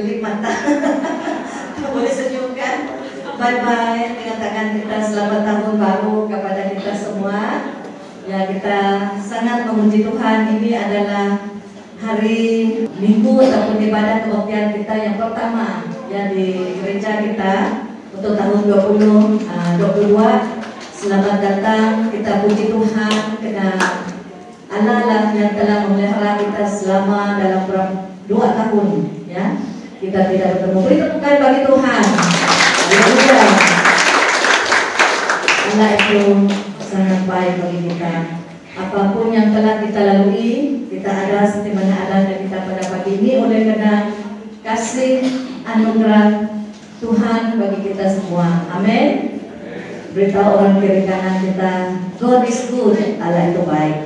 kelip mata. Boleh senyumkan. Bye-bye. Dengan tangan kita selamat tahun baru kepada kita semua. Ya kita sangat memuji Tuhan. Ini adalah hari Minggu ataupun ibadah kebaktian kita yang pertama ya di gereja kita untuk tahun 2022. Selamat datang. Kita puji Tuhan karena Allah lah yang telah memelihara kita selama dalam dua tahun ya kita tidak bertemu. Beri tepukan bagi Tuhan. Haleluya. Allah itu sangat baik bagi kita. Apa pun yang telah kita lalui kita ada seperti mana ada dan kita pada pagi ini oleh karena kasih anugerah Tuhan bagi kita semua. Amin. Beritahu orang kiri kanan kita God is good. Allah itu baik.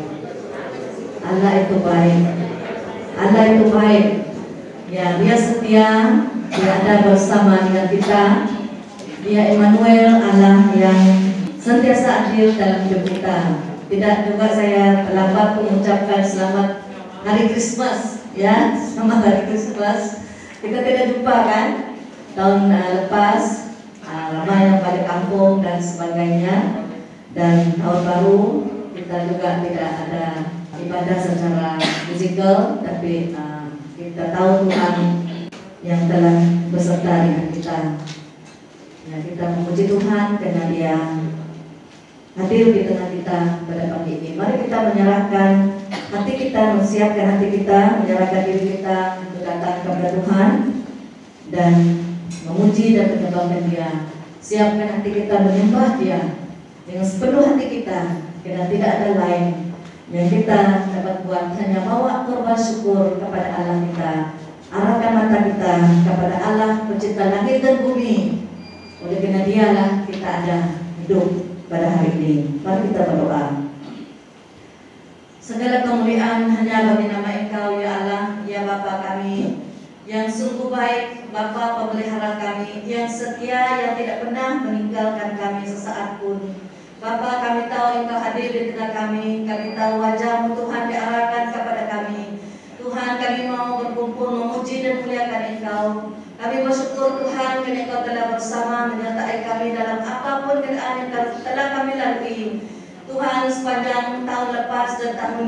Allah itu baik. Allah itu baik. Ya, dia setia, dia ada bersama dengan kita. Dia Emmanuel, Allah yang sentiasa adil dalam hidup kita. Tidak juga saya terlambat mengucapkan selamat Hari Krismas, ya, selamat Hari Krismas. Kita tidak jumpa kan tahun uh, lepas, uh, ramai yang balik kampung dan sebagainya. Dan tahun baru kita juga tidak ada ibadah secara fisikal tapi uh, kita tahu Tuhan yang telah beserta dengan kita. Ya, kita memuji Tuhan karena dia hadir di tengah kita pada pagi ini. Mari kita menyerahkan hati kita mempersiapkan hati kita menyerahkan diri kita untuk datang kepada Tuhan dan memuji dan menyembahkan dia. Siapkan hati kita menyembah dia dengan sepenuh hati kita karena tidak ada lain yang kita dapat buat hanya bawa korban syukur kepada Allah kita arahkan mata kita kepada Allah pencipta langit dan bumi. Oleh karena dialah kita ada hidup pada hari ini. Mari kita berdoa. Segala kemuliaan hanya bagi nama engkau ya Allah ya Bapa kami yang sungguh baik Bapa pemelihara kami yang setia yang tidak pernah meninggalkan kami sesaat pun Bapa kami tahu Engkau hadir di tengah kami. Kami tahu wajahmu Tuhan diarahkan kepada kami. Tuhan kami mau berkumpul memuji dan muliakan Engkau. Kami bersyukur Tuhan karena Engkau telah bersama menyertai kami dalam apa pun keadaan yang telah kami lalui. Tuhan sepanjang tahun lepas dan tahun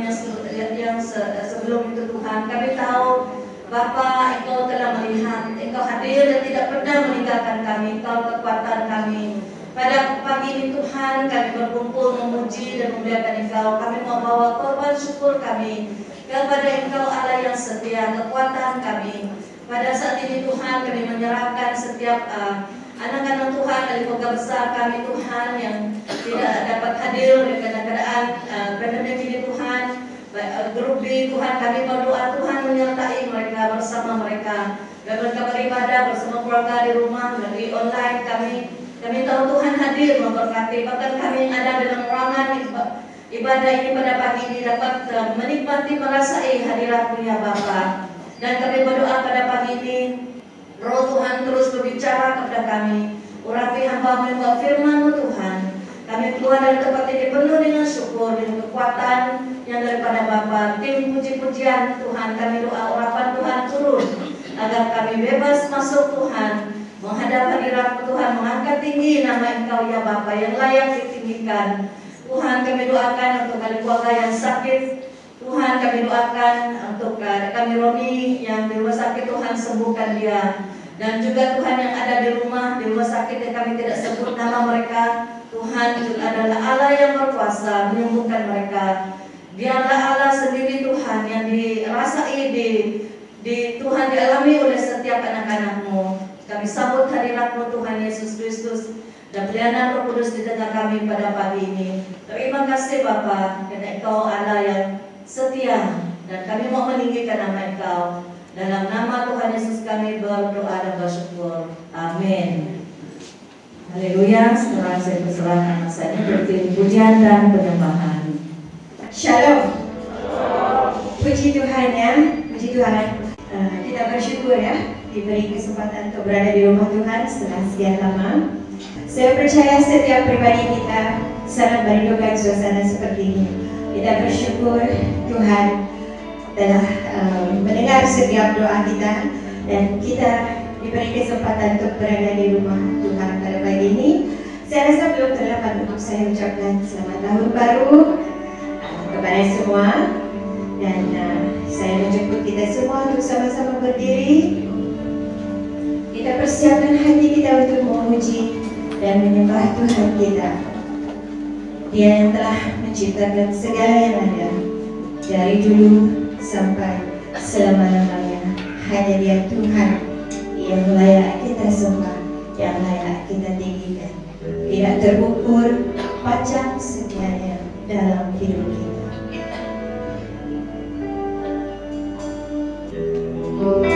yang, sebelum itu Tuhan Kami tahu Bapa Engkau telah melihat. Engkau hadir dan tidak pernah meninggalkan kami. Engkau kekuatan kami pada pagi ini Tuhan kami berkumpul memuji dan memuliakan Engkau. Kami mau bawa korban syukur kami kepada Engkau Allah yang setia, kekuatan kami. Pada saat ini Tuhan kami menyerahkan setiap uh, anak-anak Tuhan dari keluarga besar kami Tuhan yang tidak dapat hadir karena keadaan uh, pandemi ini Tuhan. Uh, grup B Tuhan kami berdoa Tuhan menyertai mereka bersama mereka. Dan mereka beribadah bersama keluarga di rumah melalui online kami kami tahu Tuhan hadir memberkati bahkan kami yang ada dalam ruangan ibadah ini pada pagi ini dapat uh, menikmati merasai hadiratmu ya Bapa. Dan kami berdoa pada pagi ini Roh Tuhan terus berbicara kepada kami. Urapi hamba membawa firman Tuhan. Kami keluar dari tempat ini penuh dengan syukur dan kekuatan yang daripada Bapa. Tim puji-pujian Tuhan kami doa urapan Tuhan turun agar kami bebas masuk Tuhan menghadap hadirat Tuhan mengangkat tinggi nama Engkau ya Bapa yang layak ditinggikan. Tuhan kami doakan untuk keluarga yang sakit. Tuhan kami doakan untuk kami Roni yang di rumah sakit Tuhan sembuhkan dia. Dan juga Tuhan yang ada di rumah, di rumah sakit yang kami tidak sebut nama mereka. Tuhan juga adalah Allah yang berkuasa menyembuhkan mereka. Biarlah Allah sendiri Tuhan yang dirasai di, di Tuhan dialami oleh setiap anak-anakmu. Kami sambut hadiratmu Tuhan Yesus Kristus dan pelayanan Roh Kudus di tengah kami pada pagi ini. Terima kasih Bapa karena Engkau Allah yang setia dan kami mau meninggikan nama Engkau. Dalam nama Tuhan Yesus kami berdoa dan bersyukur. Amin. Haleluya. Sekarang saya persilahkan anak saya berkirim pujian dan penyembahan. Shalom. Puji Tuhan ya, puji Tuhan. Uh, kita bersyukur ya diberi kesempatan untuk berada di rumah Tuhan setelah sekian lama. Saya percaya setiap pribadi kita sangat merindukan suasana seperti ini. Kita bersyukur Tuhan telah uh, mendengar setiap doa kita dan kita diberi kesempatan untuk berada di rumah Tuhan pada pagi ini. Saya rasa belum terdapat untuk saya ucapkan selamat tahun baru kepada semua dan uh, saya menjemput kita semua untuk sama-sama berdiri. Kita persiapkan hati kita untuk memuji dan menyembah Tuhan kita. Dia yang telah menciptakan segala yang ada dari dulu sampai selama-lamanya. Hanya Dia Tuhan yang layak kita sembah, yang layak kita tinggikan. Tidak terukur panjang setianya dalam hidup kita. Betapa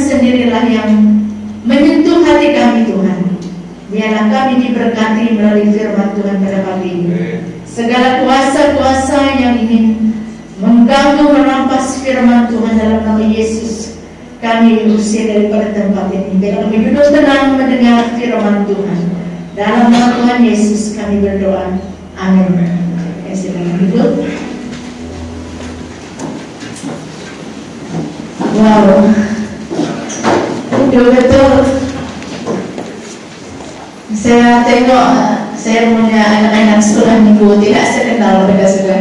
sendirilah yang menyentuh hati kami Tuhan. Biarlah kami diberkati melalui firman Tuhan pada pagi ini. Segala kuasa-kuasa yang ingin mengganggu merampas firman Tuhan dalam nama Yesus kami usir daripada tempat ini. Biar kami duduk tenang mendengar firman Tuhan. Dalam nama Tuhan Yesus kami berdoa. Amin. Ya, silakan duduk. Wow, betul-betul saya tengok saya punya anak-anak sekolah minggu tidak saya kenal mereka sudah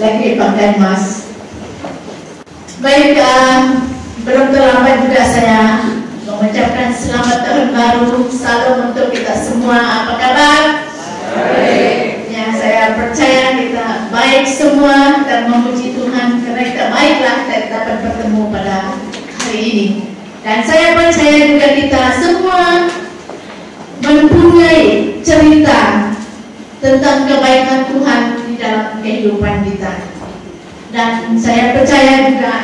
lagi pakai emas. Baik, uh, belum terlambat juga saya mengucapkan selamat tahun baru. Salam untuk kita semua. Apa kabar? Baik. Ya, saya percaya kita baik semua dan memuji Tuhan karena kita baiklah kita dapat bertemu pada hari ini. Dan saya percaya juga kita semua mempunyai cerita tentang kebaikan Tuhan di dalam kehidupan kita. Dan saya percaya juga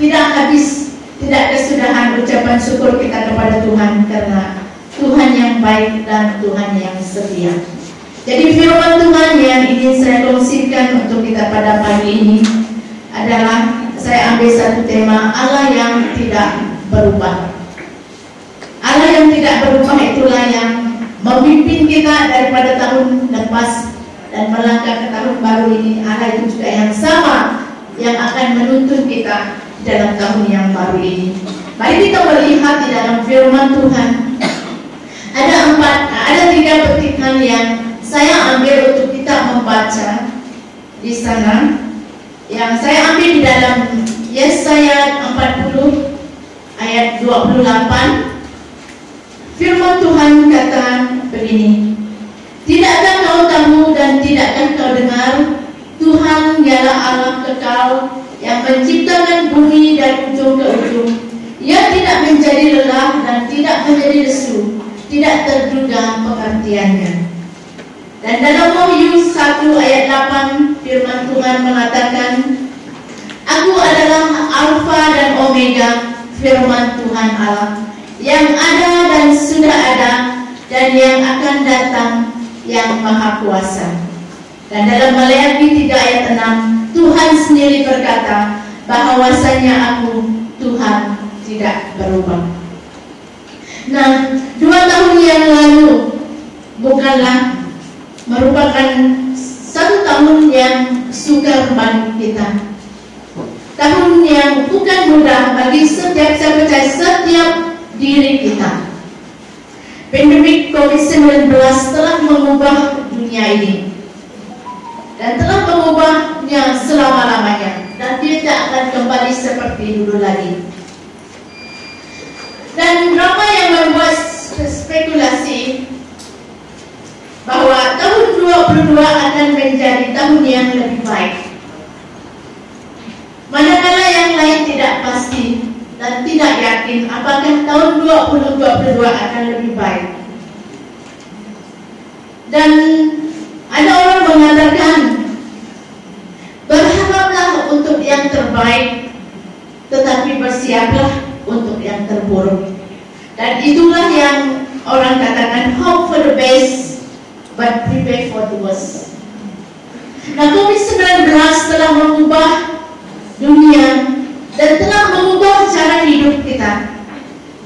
tidak habis, tidak kesudahan ucapan syukur kita kepada Tuhan karena Tuhan yang baik dan Tuhan yang setia. Jadi firman Tuhan yang ingin saya kongsikan untuk kita pada pagi ini adalah saya ambil satu tema Allah yang tidak berubah. Allah yang tidak berubah itulah yang memimpin kita daripada tahun lepas dan melangkah ke tahun baru ini. Allah itu juga yang sama yang akan menuntun kita dalam tahun yang baru ini. Mari kita melihat di dalam firman Tuhan ada empat, ada tiga petikan yang saya ambil untuk kita membaca di sana. Yang saya ambil di dalam Yesaya 40 ayat 28 Firman Tuhan kata begini Tidakkah kau tahu dan tidakkah kau dengar Tuhan ialah Allah kekal yang menciptakan bumi dari ujung ke ujung. Ia tidak menjadi lelah dan tidak menjadi lesu Tidak terduga pengertiannya. Dan dalam Wahyu 1 ayat 8 firman Tuhan mengatakan Aku adalah Alfa dan Omega firman Tuhan Allah yang ada dan sudah ada dan yang akan datang yang maha kuasa. Dan dalam Maleakhi 3 ayat 6 Tuhan sendiri berkata bahwasanya aku Tuhan tidak berubah. Nah, dua tahun yang lalu bukanlah merupakan satu tahun yang sukar bagi kita. Tahun yang bukan mudah bagi setiap saya percaya setiap diri kita. Pandemik COVID-19 telah mengubah dunia ini dan telah mengubahnya selama-lamanya dan tidak akan kembali seperti dulu lagi. Dan berapa yang membuat spekulasi bahwa tahun 22 akan menjadi tahun yang lebih baik. Manakala yang lain tidak pasti dan tidak yakin apakah tahun 2022 akan lebih baik. Dan ada orang mengatakan berharaplah untuk yang terbaik tetapi bersiaplah untuk yang terburuk. Dan itulah yang orang katakan hope for the best but prepare for the worst. Nah, COVID-19 telah mengubah dunia dan telah mengubah cara hidup kita.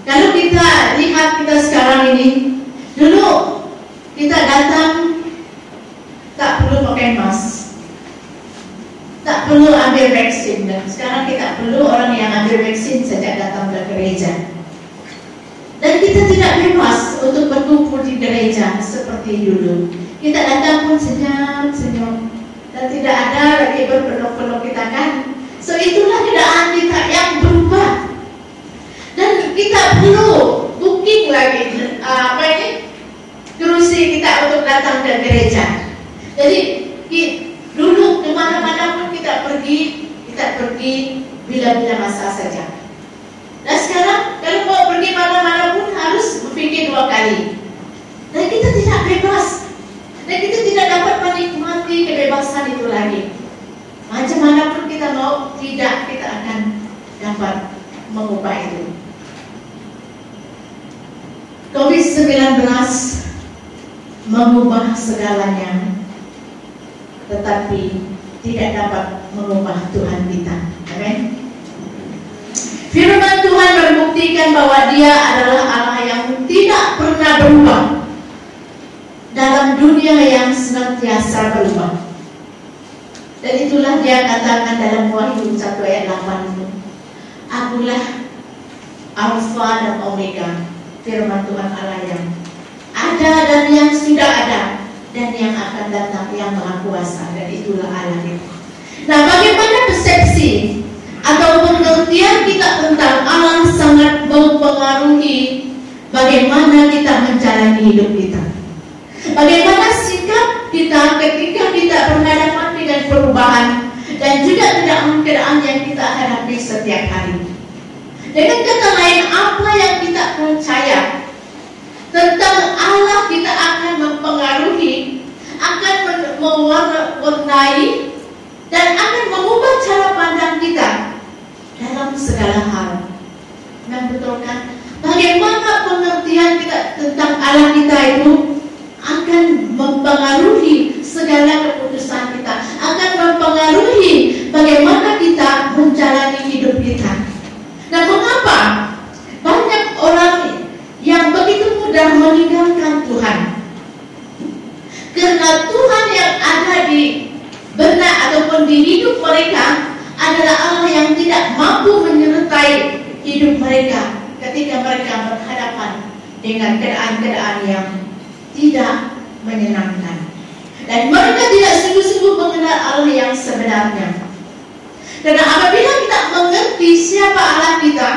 Kalau kita lihat kita sekarang ini, dulu kita datang tak perlu pakai mask, tak perlu ambil vaksin dan sekarang kita perlu orang yang ambil vaksin sejak datang ke gereja. Dan kita tidak bebas untuk berkumpul di gereja seperti dulu. Kita datang pun senyum-senyum dan tidak ada lagi berpeluk-peluk kita kan. So itulah keadaan kita yang berubah dan kita perlu booking lagi uh, apa ini kursi kita untuk datang ke gereja. Jadi dulu ke mana-mana pun kita pergi kita pergi bila-bila masa saja. Nah sekarang kalau mau pergi mana-mana pun harus berpikir dua kali. Dan kita tidak bebas dan kita tidak dapat menikmati kebebasan itu lagi. Macam mana pun kita mau, tidak kita akan dapat mengubah itu. COVID-19 mengubah segalanya, tetapi tidak dapat mengubah Tuhan kita. Amin. Firman Tuhan membuktikan bahwa Dia adalah Allah yang tidak pernah berubah dalam dunia yang senantiasa berubah. Dan itulah Dia katakan dalam Wahyu 1 ayat 8 itu. Akulah Alfa dan Omega, firman Tuhan Allah yang ada dan yang sudah ada dan yang akan datang yang maha kuasa dan itulah Allah itu. Nah, bagaimana persepsi atau pengertian kita tentang Allah sangat mempengaruhi bagaimana kita menjalani hidup kita. Bagaimana sikap kita ketika kita berhadapan dengan perubahan dan juga keadaan-keadaan yang kita hadapi setiap hari. Dengan kata lain, apa yang kita percaya tentang Allah kita akan mempengaruhi, akan mewarnai dan akan mengubah cara pandang kita dalam segala hal. Dan betul kan? Bagaimana pengertian kita tentang Allah kita itu akan mempengaruhi segala keputusan kita, akan mempengaruhi bagaimana kita menjalani hidup kita. Nah, mengapa banyak orang yang begitu mudah meninggalkan Tuhan? Karena Tuhan yang ada di benak ataupun di hidup mereka adalah Allah yang tidak mampu menyertai hidup mereka ketika mereka berhadapan dengan keadaan-keadaan yang tidak menyenangkan. Dan mereka tidak sungguh-sungguh mengenal Allah yang sebenarnya. Karena apabila kita mengerti siapa Allah kita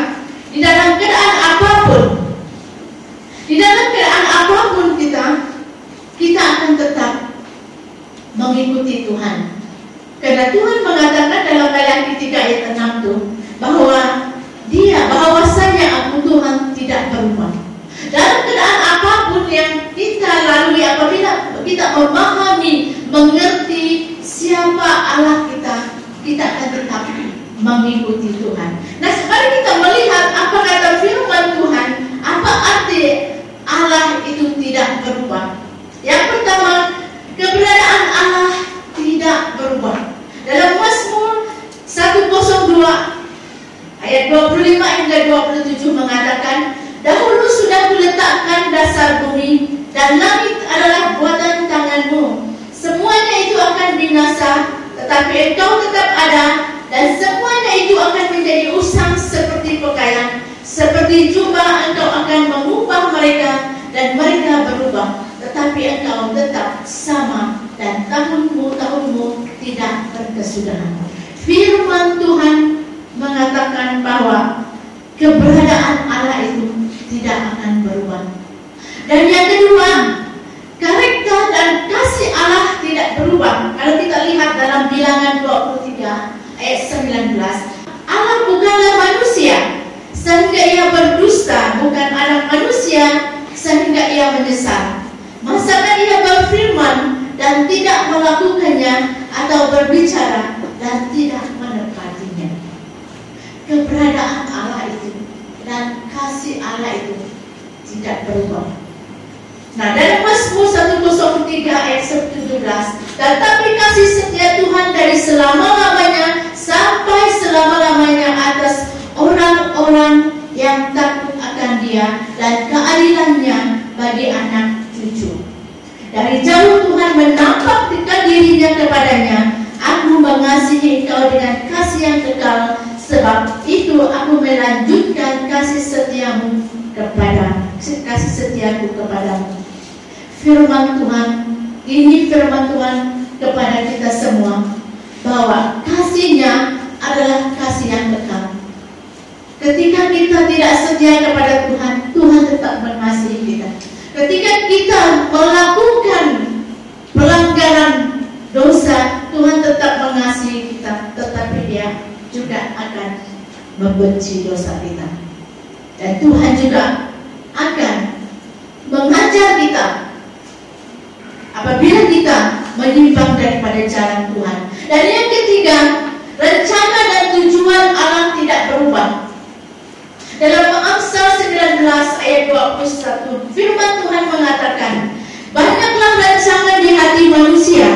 di dalam keadaan apa pun, di dalam keadaan apa pun kita, kita akan tetap mengikuti Tuhan. Karena Tuhan mengatakan dalam Wahyu 3 ayat 6 itu bahwa dia bahwasanya aku Tuhan tidak berubah. Dalam keadaan apa pun yang kita lalui apabila kita memahami, mengerti siapa Allah kita, kita akan tetap mengikuti Tuhan. Nah, mari kita melihat apa kata firman Tuhan, apa arti Allah itu tidak berubah. Yang pertama, keberadaan Allah tidak berubah. Dalam Mazmur 102 ayat 25 hingga 27 mengatakan, Dahulu sudah kuletakkan dasar bumi dan langit adalah buatan tanganmu. Semuanya itu akan binasa, tetapi engkau tetap ada dan semuanya itu akan menjadi usang seperti pakaian. Seperti jubah engkau akan mengubah mereka dan mereka berubah. Tetapi engkau tetap sama dan tahunmu tahunmu tidak berkesudahan. Firman Tuhan mengatakan bahwa keberadaan Allah itu tidak akan berubah. Dan yang kedua, karakter dan kasih Allah tidak berubah. Kalau kita lihat dalam bilangan 23 ayat 19, Allah bukanlah manusia sehingga ia berdusta, bukan anak manusia sehingga ia menyesal. Masakan ia berfirman dan tidak melakukannya atau berbicara dan tidak menepatinya. Keberadaan Allah itu dan kasih Allah itu tidak berubah. Nah, dalam Mazmur 103 ayat 17, tetapi kasih setia Tuhan dari selama-lamanya sampai selama-lamanya atas orang-orang yang takut akan Dia dan keadilannya bagi anak cucu. Dari jauh Tuhan menampakkan dirinya kepadanya, Aku mengasihi engkau dengan kasih yang kekal, sebab itu aku melanjutkan kasih setiamu kepada kasih setiaku kepadamu. Firman Tuhan, ini firman Tuhan kepada kita semua bahwa kasihnya adalah kasih yang kekal. Ketika kita tidak setia kepada Tuhan, Tuhan tetap mengasihi kita. Ketika kita melakukan pelanggaran dosa, Tuhan tetap mengasihi kita, tetapi Dia juga akan membenci dosa kita. Dan Tuhan juga akan mengajar kita apabila kita menyimpang daripada jalan Tuhan. Dan yang ketiga, rencana dan tujuan Allah tidak berubah. Dalam Amsal 19 ayat 21, firman Tuhan mengatakan, Banyaklah rancangan di hati manusia,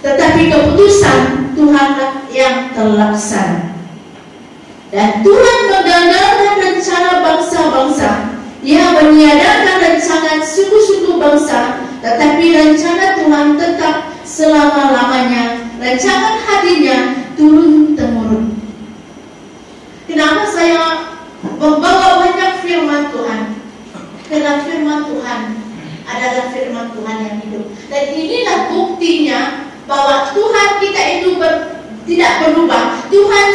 tetapi keputusan Tuhanlah yang terlaksana. Dan Tuhan menggagalkan rencana bangsa-bangsa. Ia meniadakan rancangan suku-suku bangsa, tetapi rencana Tuhan tetap selama-lamanya. Rancangan hatinya turun-temurun. Kenapa saya membawa banyak firman Tuhan? Karena firman Tuhan adalah firman Tuhan yang hidup. Dan inilah buktinya bahwa Tuhan kita itu ber, tidak berubah. Tuhan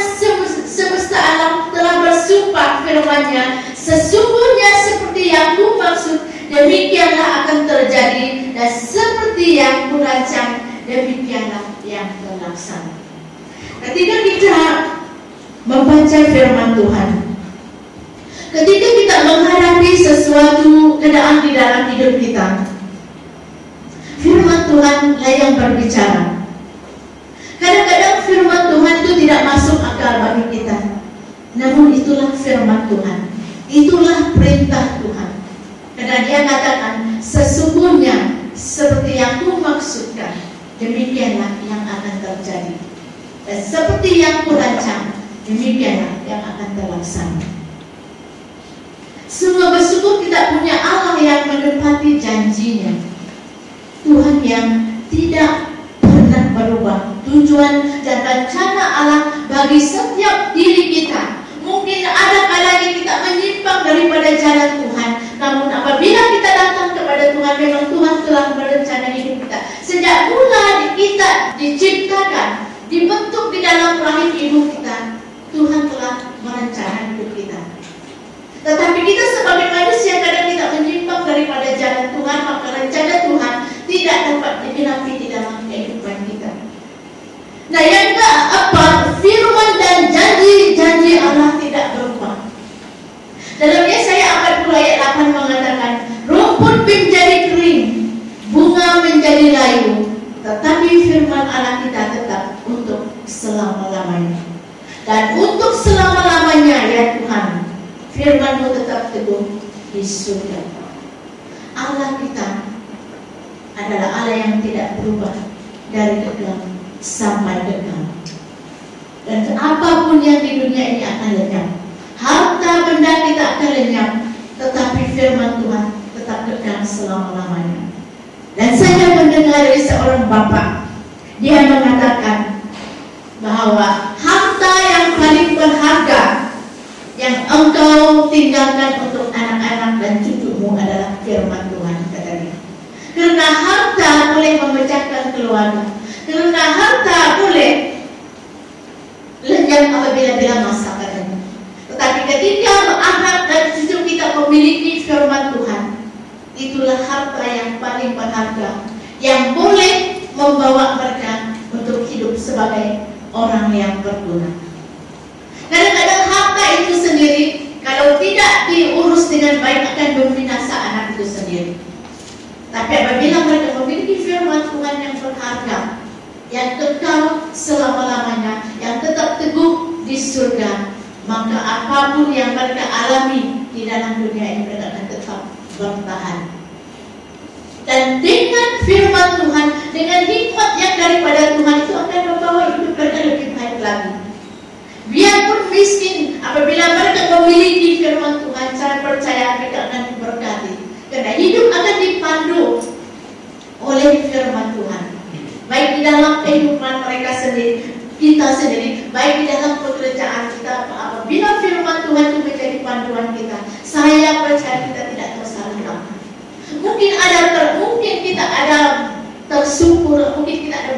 semesta alam telah bersumpah firman-Nya, sesungguhnya seperti yang ku maksud, demikianlah akan terjadi dan seperti yang ku rancang, demikianlah yang terlaksana. Ketika kita membaca firman Tuhan, ketika kita menghadapi sesuatu keadaan di dalam hidup kita, firman Tuhan yang berbicara. Kadang-kadang firman Tuhan itu tidak masuk akal bagi kita. Namun itulah firman Tuhan. Itulah perintah Tuhan. Karena dia katakan, sesungguhnya seperti yang ku maksudkan, demikianlah yang akan terjadi. Dan seperti yang ku rancang, demikianlah yang akan terlaksana. Semua bersyukur kita punya Allah yang menepati janjinya. Tuhan yang tidak berubah tujuan dan rencana Allah bagi setiap diri kita. Mungkin ada kalanya kita menyimpang daripada jalan Tuhan, namun apabila kita datang kepada Tuhan, memang Tuhan telah berencana hidup kita. Sejak mula kita diciptakan, dibentuk di dalam rahim ibu kita, Tuhan telah merencanakan hidup kita. Tetapi kita sebagai manusia kadang kita menyimpang daripada jalan Tuhan, maka rencana Tuhan tidak dapat digenapi di dalam. Nah yang keempat, firman dan janji-janji Allah tidak berubah. Dalam Yesaya 40 ayat 8 mengatakan, rumput menjadi kering, bunga menjadi layu, tetapi firman Allah kita tetap untuk selama-lamanya. Dan untuk selama-lamanya ya Tuhan, firmanmu tetap teguh di surga. Allah kita adalah Allah yang tidak berubah dari kekal sampai kekal. Dan apa pun yang di dunia ini akan lenyap. Harta benda kita akan lenyap, tetapi firman Tuhan tetap kekal selama-lamanya. Dan saya mendengar dari seorang bapak, dia mengatakan bahwa harta yang paling berharga yang engkau tinggalkan untuk anak-anak dan cucumu adalah firman Tuhan kata dia. Karena harta boleh memecahkan keluarga, karena harta boleh lenyap apabila bila masa katanya. Tetapi ketika anak dan cucu kita memiliki firman Tuhan, itulah harta yang paling berharga yang boleh membawa mereka untuk hidup sebagai orang yang berguna. Kadang-kadang harta itu sendiri kalau tidak diurus dengan baik akan membinasa anak itu sendiri. Tapi apabila mereka memiliki firman Tuhan yang berharga, yang kekal selama-lamanya, yang tetap teguh di surga, maka apa pun yang mereka alami di dalam dunia ini mereka akan tetap bertahan. Dan dengan firman Tuhan, dengan hikmat yang daripada Tuhan itu akan membawa hidup mereka lebih baik lagi. Biarpun miskin, apabila mereka memiliki firman Tuhan, saya percaya mereka akan diberkati. Karena hidup akan dipandu oleh firman Tuhan. Baik di dalam kehidupan mereka sendiri, kita sendiri, baik di dalam pekerjaan kita, apabila firman Tuhan itu menjadi panduan kita, saya percaya kita tidak tersalah. Mungkin ada mungkin kita ada tersungkur, mungkin kita ada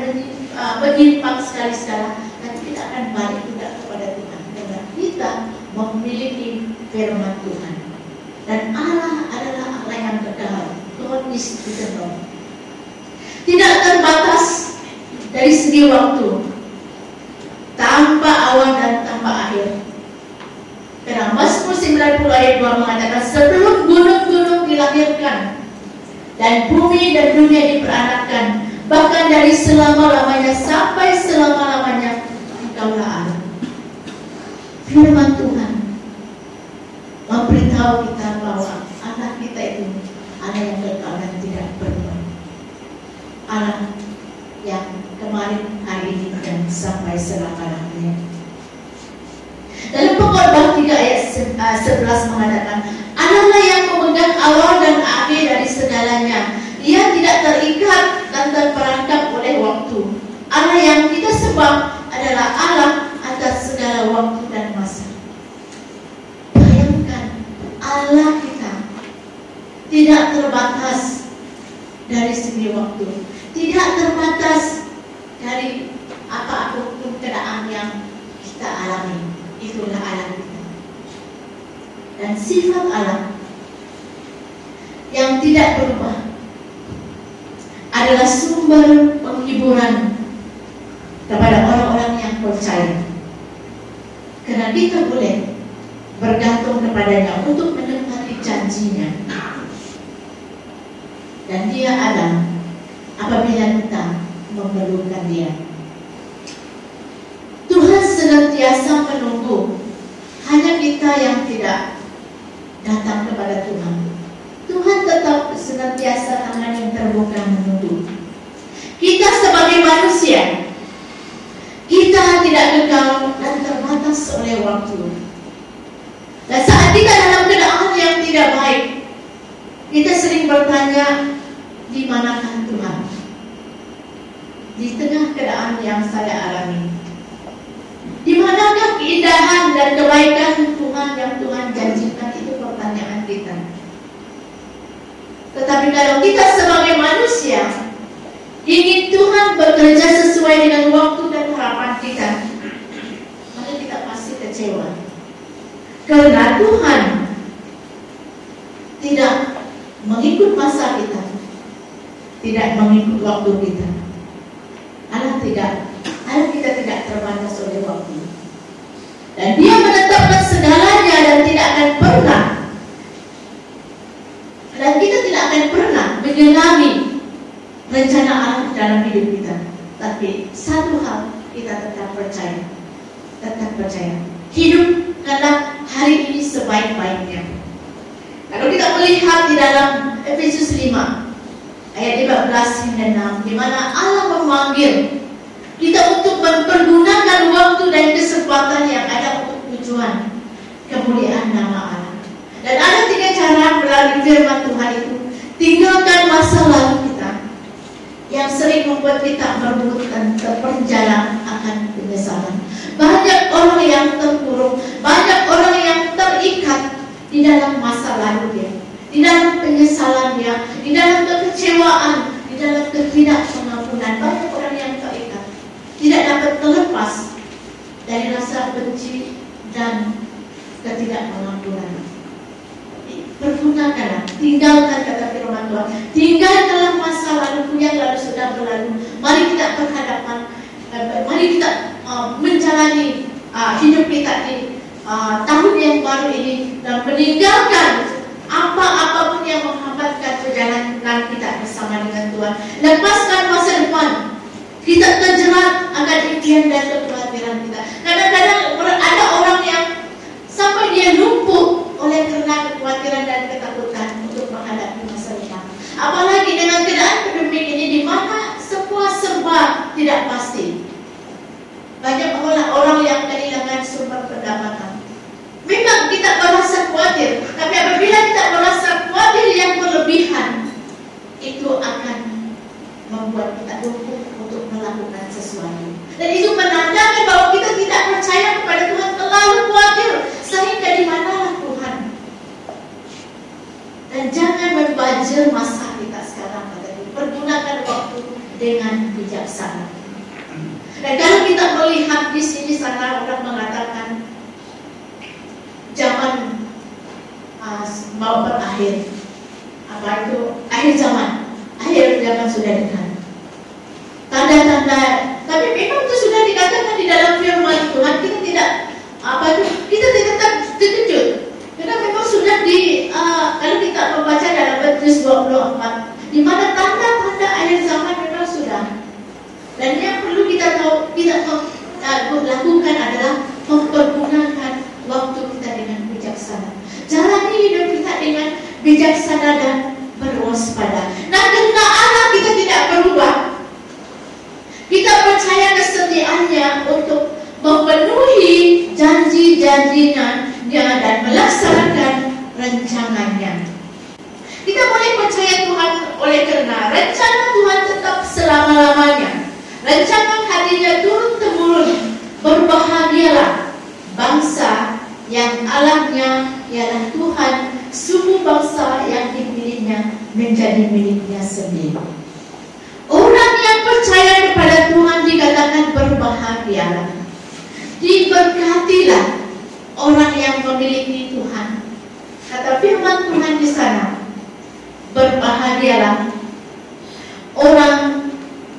menyimpang sekali sekala, tapi kita akan balik juga kepada Tuhan karena kita memiliki firman Tuhan. Dan Allah adalah Allah yang kekal. God is eternal. Tidak terbatas dari segi waktu, tanpa awal dan tanpa akhir. Mazmur 90 ayat 2 mengatakan sebelum gunung-gunung dilahirkan dan bumi dan dunia diperanatkan bahkan dari selama-lamanya sampai selama-lamanya engkaulah Allah. Firman Tuhan memberitahu kita bahwa Allah kita itu Allah yang kekal dan tidak berubah. Allah yang kemarin, hari ini dan sampai selama-lamanya. Dalam pengkhotbah 3 ayat se- uh, 11 mengatakan, Allah lah yang memegang awal dan akhir dari segalanya. Ia tidak terikat dan terperangkap oleh waktu. Allah yang kita sembah adalah Allah atas segala waktu dan masa. Bayangkan, Allah kita tidak terbatas dari segi waktu, tidak terbatas dari apa-apapun keadaan yang kita alami. Itulah Allah kita. Dan sifat Allah yang tidak berubah adalah sumber penghiburan kepada orang-orang yang percaya. Karena kita boleh bergantung kepadanya untuk menempati janjinya. Dan dia ada apabila kita memerlukan dia. Tuhan senantiasa menunggu hanya kita yang tidak datang kepada Tuhan. Tuhan tetap senantiasa tangan yang terbuka menunggu. Kita sebagai manusia, kita tidak kekal dan terbatas oleh waktu. Dan saat kita dalam keadaan yang tidak baik, kita sering bertanya, di manakah? Di tengah keadaan yang saya alami, di manakah keindahan dan kebaikan Tuhan yang Tuhan janjikan itu pertanyaan kita. Tetapi kalau kita sebagai manusia ingin Tuhan bekerja sesuai dengan waktu dan harapan kita, maka kita pasti kecewa. Karena Tuhan tidak mengikut masa kita, tidak mengikut waktu kita. Allah tidak, Allah kita tidak terbatas oleh waktu. Dan Dia menetapkan segalanya dan tidak akan pernah dan kita tidak akan pernah menyelami rencana Allah dalam hidup kita. Tapi satu hal kita tetap percaya, tetap percaya. Hidupkanlah hari ini sebaik-baiknya. Kalau kita melihat di dalam Efesus 5 ayat 15 hingga 6 di mana Allah memanggil kita untuk mempergunakan waktu dan kesempatan yang ada untuk tujuan kemuliaan nama Allah. Dan ada tiga cara melalui firman Tuhan itu. Tinggalkan masa lalu kita yang sering membuat kita merebut dan terperjala akan penyesalan. Banyak orang yang terpuruk, banyak orang yang terikat di dalam masa lalu dia, di dalam penyesalan dia, di dalam kekecewaan, di dalam ketidakpengampunan. Banyak orang yang terikat, tidak dapat terlepas dari rasa benci dan ketidakpengampunan pergunakanlah, tinggalkan kata firman Tuhan, tinggalkanlah masa lalu yang lalu sudah berlalu. Mari kita berhadapan, uh, mari kita uh, menjalani uh, hidup kita di uh, tahun yang baru ini dan meninggalkan apa-apapun yang menghambatkan perjalanan kita bersama dengan Tuhan. Lepaskan masa depan. Kita terjerat akan impian dan kekhawatiran kita. Kadang-kadang ada orang yang sampai dia lumpuh oleh karena kekhawatiran dan ketakutan untuk menghadapi masa depan. Apalagi dengan keadaan pandemi ini di mana semua serba tidak pasti. Banyak orang, orang yang kehilangan sumber pendapatan. Memang kita merasa khawatir, tapi apabila kita merasa khawatir yang berlebihan, itu akan membuat kita lumpuh untuk melakukan sesuatu. Dan itu menandakan bahwa kita tidak percaya kepada Tuhan terlalu khawatir sehingga di manalah Tuhan. Dan jangan membajir masa kita sekarang Pergunakan waktu dengan bijaksana. Dan kalau kita melihat di sini sana orang mengatakan zaman uh, mau berakhir. Apa itu? Akhir zaman. Akhir zaman sudah dekat tanda-tanda. Tapi memang itu sudah dikatakan di dalam firman Tuhan kita tidak apa itu kita tidak terkejut. Karena memang sudah di uh, kalau kita membaca dalam Matius 24 di mana tanda-tanda akhir zaman memang sudah. Dan yang perlu kita tahu kita uh, lakukan adalah mempergunakan waktu kita dengan bijaksana jalani hidup kita dengan bijaksana dan berwaspada nah karena Allah kita tidak berubah kita percaya kesetiaannya untuk memenuhi janji-janjinya dan melaksanakan rencananya. Kita boleh percaya Tuhan oleh karena rencana Tuhan tetap selama-lamanya. Rencana hatinya turun temurun. Berbahagialah bangsa yang Allahnya ialah Tuhan, suku bangsa yang dipilihnya menjadi miliknya sendiri. Orang yang percaya kepada Tuhan dikatakan berbahagialah. Diberkatilah orang yang memiliki Tuhan. Kata firman Tuhan di sana, berbahagialah orang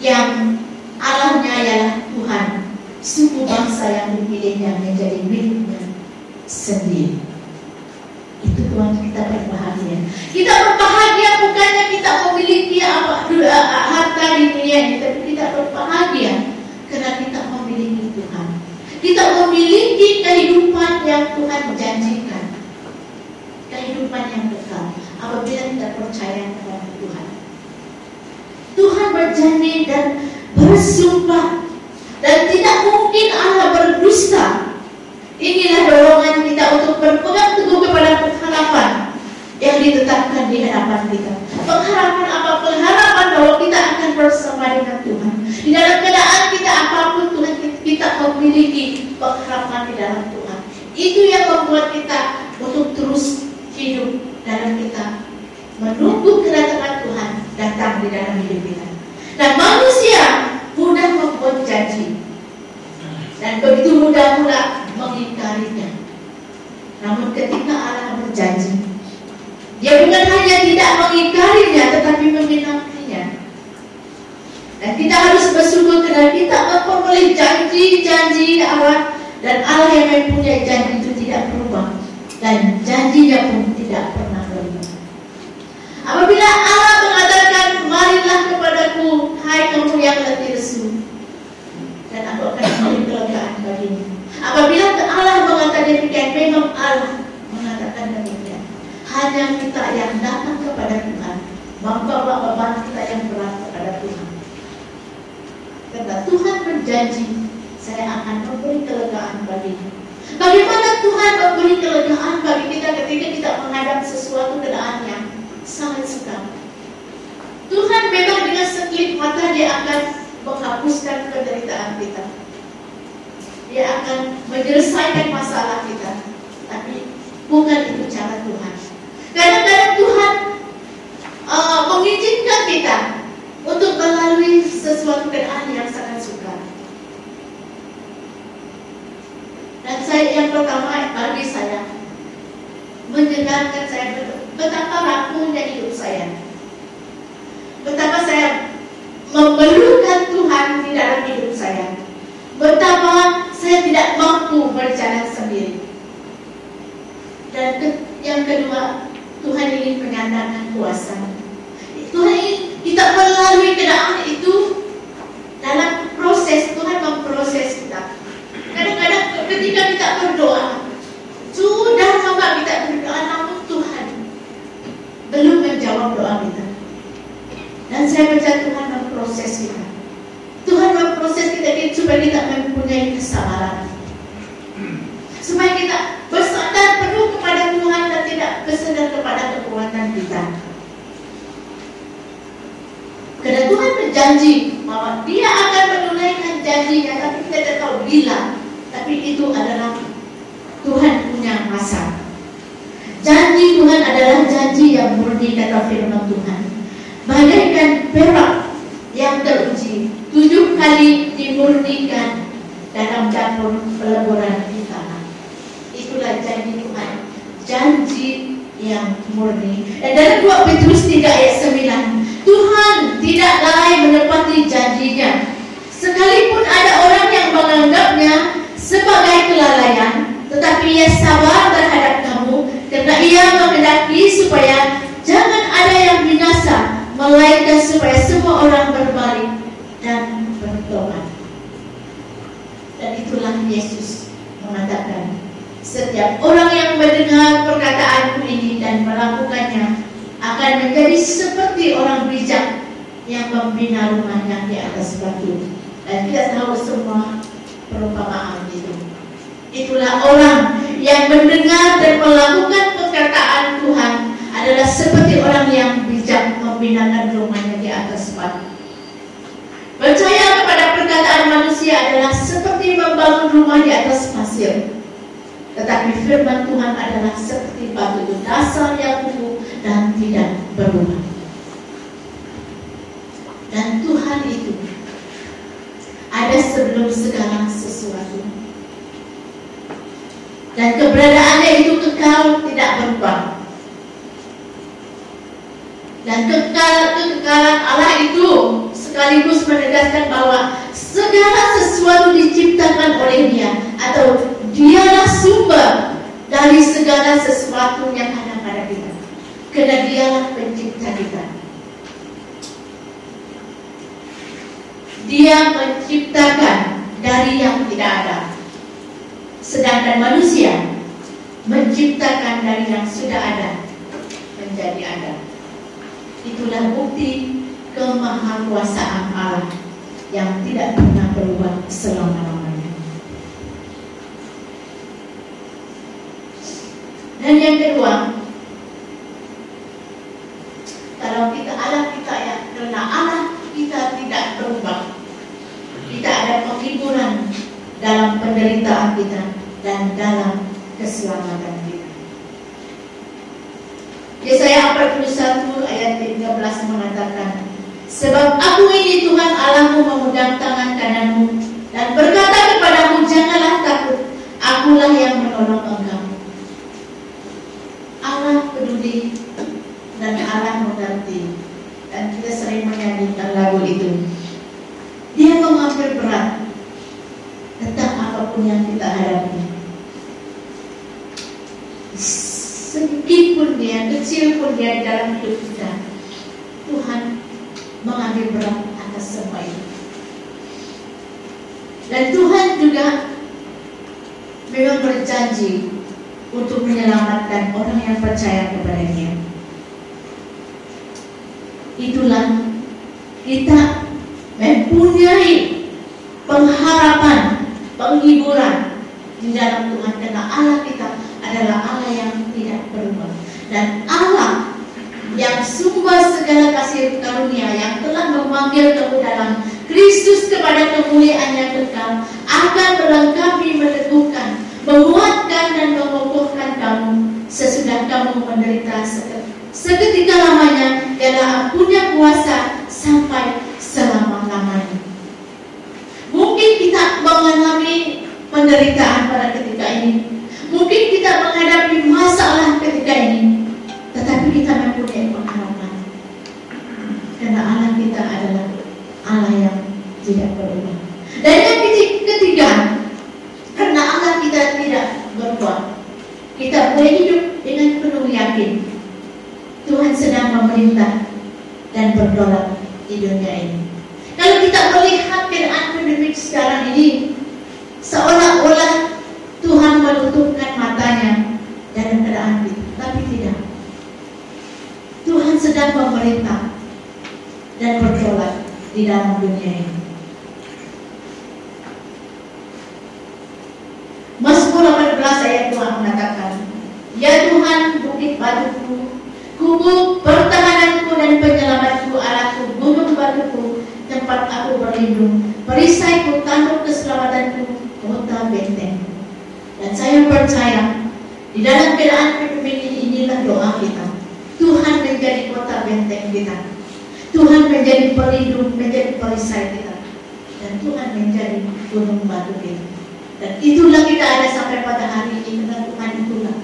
yang Allahnya ialah Tuhan, suku bangsa yang dipilihnya menjadi miliknya sendiri. Itu Tuhan kita berbahagia. Kita berbahagia bukannya kita memiliki apa harta di dunia ini, tapi kita berbahagia karena kita memiliki Tuhan. Kita memiliki kehidupan yang Tuhan janjikan. Kehidupan yang kekal apabila kita percaya kepada Tuhan. Tuhan berjanji dan bersumpah dan tidak mungkin Allah berdusta. Inilah dorongan kita untuk berpegang teguh kepada pengharapan yang ditetapkan di hadapan kita. Pengharapan apa? Pengharapan bahwa kita akan bersama dengan Tuhan. Di dalam keadaan kita apa pun Tuhan kita memiliki pengharapan di dalam Tuhan. Itu yang membuat kita untuk terus hidup dalam kita menunggu kedatangan Tuhan datang di dalam hidup kita. Dan manusia mudah membuat janji dan begitu mudah pula mengingkarinya. Namun ketika Allah berjanji, dia bukan hanya tidak mengingkarinya, tetapi menyenanginya. Dan kita harus bersyukur karena kita memperoleh janji-janji Allah dan Allah yang mempunyai janji itu tidak berubah dan janjinya pun tidak pernah berubah. Apabila Allah mengatakan, marilah kepadaku, hai kamu yang letih lesu, dan aku akan memberi kelegaan bagimu. Apabila Allah mengatakan demikian, memang Allah mengatakan demikian. Hanya kita yang datang kepada Tuhan, membawa beban kita yang berat kepada Tuhan. Karena Tuhan berjanji, saya akan memberi kelegaan bagimu. Bagaimana Tuhan memberi kelegaan bagi kita ketika kita menghadap sesuatu keadaan yang sangat sukar? Tuhan memang dengan sekelip mata dia akan menghapuskan penderitaan kita. Dia akan menyelesaikan masalah kita. Tapi bukan itu cara Tuhan. Kadang-kadang Tuhan uh, mengizinkan kita untuk melalui sesuatu keadaan yang sangat sukar. Dan saya yang pertama bagi saya mendengarkan saya betapa rapuhnya hidup saya. Betapa saya memerlukan Tuhan di dalam hidup saya. Betapa saya tidak mampu berjalan sendiri. Dan ke, yang kedua, Tuhan ingin menyatakan kuasa. Tuhan ingin kita melalui keadaan itu dalam proses Tuhan memproses kita. Kadang-kadang ketika kita berdoa, sudah lama kita berdoa, namun Tuhan belum menjawab doa kita. Dan saya percaya Tuhan memproses kita. Tuhan memproses kita supaya kita mempunyai kesabaran. Supaya kita bersandar penuh kepada Tuhan dan tidak bersandar kepada kekuatan kita. Karena Tuhan berjanji bahwa Dia akan menunaikan janjinya, tapi kita tidak tahu bila. Tapi itu adalah Tuhan punya masa. Janji Tuhan adalah janji yang murni kata firman Tuhan. Bagaikan perak yang teruji, tujuh kali dimurnikan dalam dapur peleburan tanah. Itulah janji Tuhan, janji yang murni. Dan dalam 2 Petrus 3 ayat 9, Tuhan tidak lalai menepati janjinya. Sekalipun ada orang yang menganggapnya sebagai kelalaian, tetapi ia sabar terhadap kamu karena ia menghendaki supaya jangan ada yang binasa, kita supaya semua orang berbalik dan bertobat. Dan itulah Yesus mengatakan, setiap orang yang mendengar perkataan ini dan melakukannya akan menjadi seperti orang bijak yang membina rumahnya di atas batu. Dan kita tahu semua perumpamaan itu. Itulah orang yang mendengar dan melakukan perkataan Tuhan adalah seperti orang yang bijak membinakan rumahnya di atas batu. Percaya kepada perkataan manusia adalah seperti membangun rumah di atas pasir. Tetapi firman Tuhan adalah seperti batu dasar yang kukuh dan tidak berubah. Dan Tuhan itu ada sebelum segala sesuatu. Dan keberadaannya itu kekal tidak berubah. Dan kekal kekekalan Allah itu sekaligus menegaskan bahwa segala sesuatu diciptakan oleh Dia atau Dialah sumber dari segala sesuatu yang ada pada kita. Karena Dialah pencipta kita. Dia menciptakan dari yang tidak ada. Sedangkan manusia menciptakan dari yang sudah ada menjadi ada. Itulah bukti kemahakuasaan Allah yang tidak pernah berubah selama-lamanya. Dan yang kedua, kalau kita Allah kita ya, karena Allah kita tidak berubah. Kita ada penghiburan dalam penderitaan kita dan dalam keselamatan kita. Yesaya 41 ayat 13 mengatakan, Sebab aku ini Tuhan Allahmu memegang tangan kananmu dan berkata kepadamu, janganlah takut, akulah yang menolong engkau. Allah peduli dan Allah mengerti dan kita sering menyanyikan lagu itu. Dia mengambil berat tentang apa pun yang kita hadapi. Sedikit pun dia, kecil pun dia dalam hidup kita. Tuhan mengambil berat atas semua itu. Dan Tuhan juga memang berjanji untuk menyelamatkan orang yang percaya kepada Dia. Itulah kita mempunyai pengharapan, penghiburan di dalam Tuhan karena Allah kita adalah Allah yang tidak berubah dan Allah yang sumber segala kasih karunia yang telah memanggil kamu dalam Kristus kepada kemuliaan yang kekal akan melengkapi, meneguhkan, menguatkan dan mengokohkan kamu sesudah kamu menderita seketika lamanya ialah punya kuasa sampai selama-lamanya. Mungkin kita mengalami penderitaan pada ketika ini. Mungkin kita menghadapi masalah ketika ini. Tetapi kita mempunyai pengharapan. Karena Allah kita adalah Allah yang tidak berubah. Dan yang ketiga, karena Allah kita tidak berubah, kita boleh hidup dengan penuh yakin. Tuhan sedang memerintah dan berdaulat di dunia ini. Kalau kita melihat keadaan pandemik sekarang ini, seolah-olah Menutupkan matanya dalam keadaan itu, tapi tidak. Tuhan sedang memerintah dan berdaulat di dalam dunia ini. Mazmur 18 ayat 2 mengatakan, Ya Tuhan bukit batuku, kubu pertahananku dan penyelamatku, Allahku, gunung batuku, tempat aku berlindung, perisaiku, tanduk keselamatanku, kota bentengku. Dan saya percaya, di dalam keadaan pandemi ini inilah doa kita. Tuhan menjadi kota benteng kita. Tuhan menjadi pelindung, menjadi perisai kita. Dan Tuhan menjadi gunung batu kita. Dan itulah kita ada sampai pada hari ini karena Tuhan itulah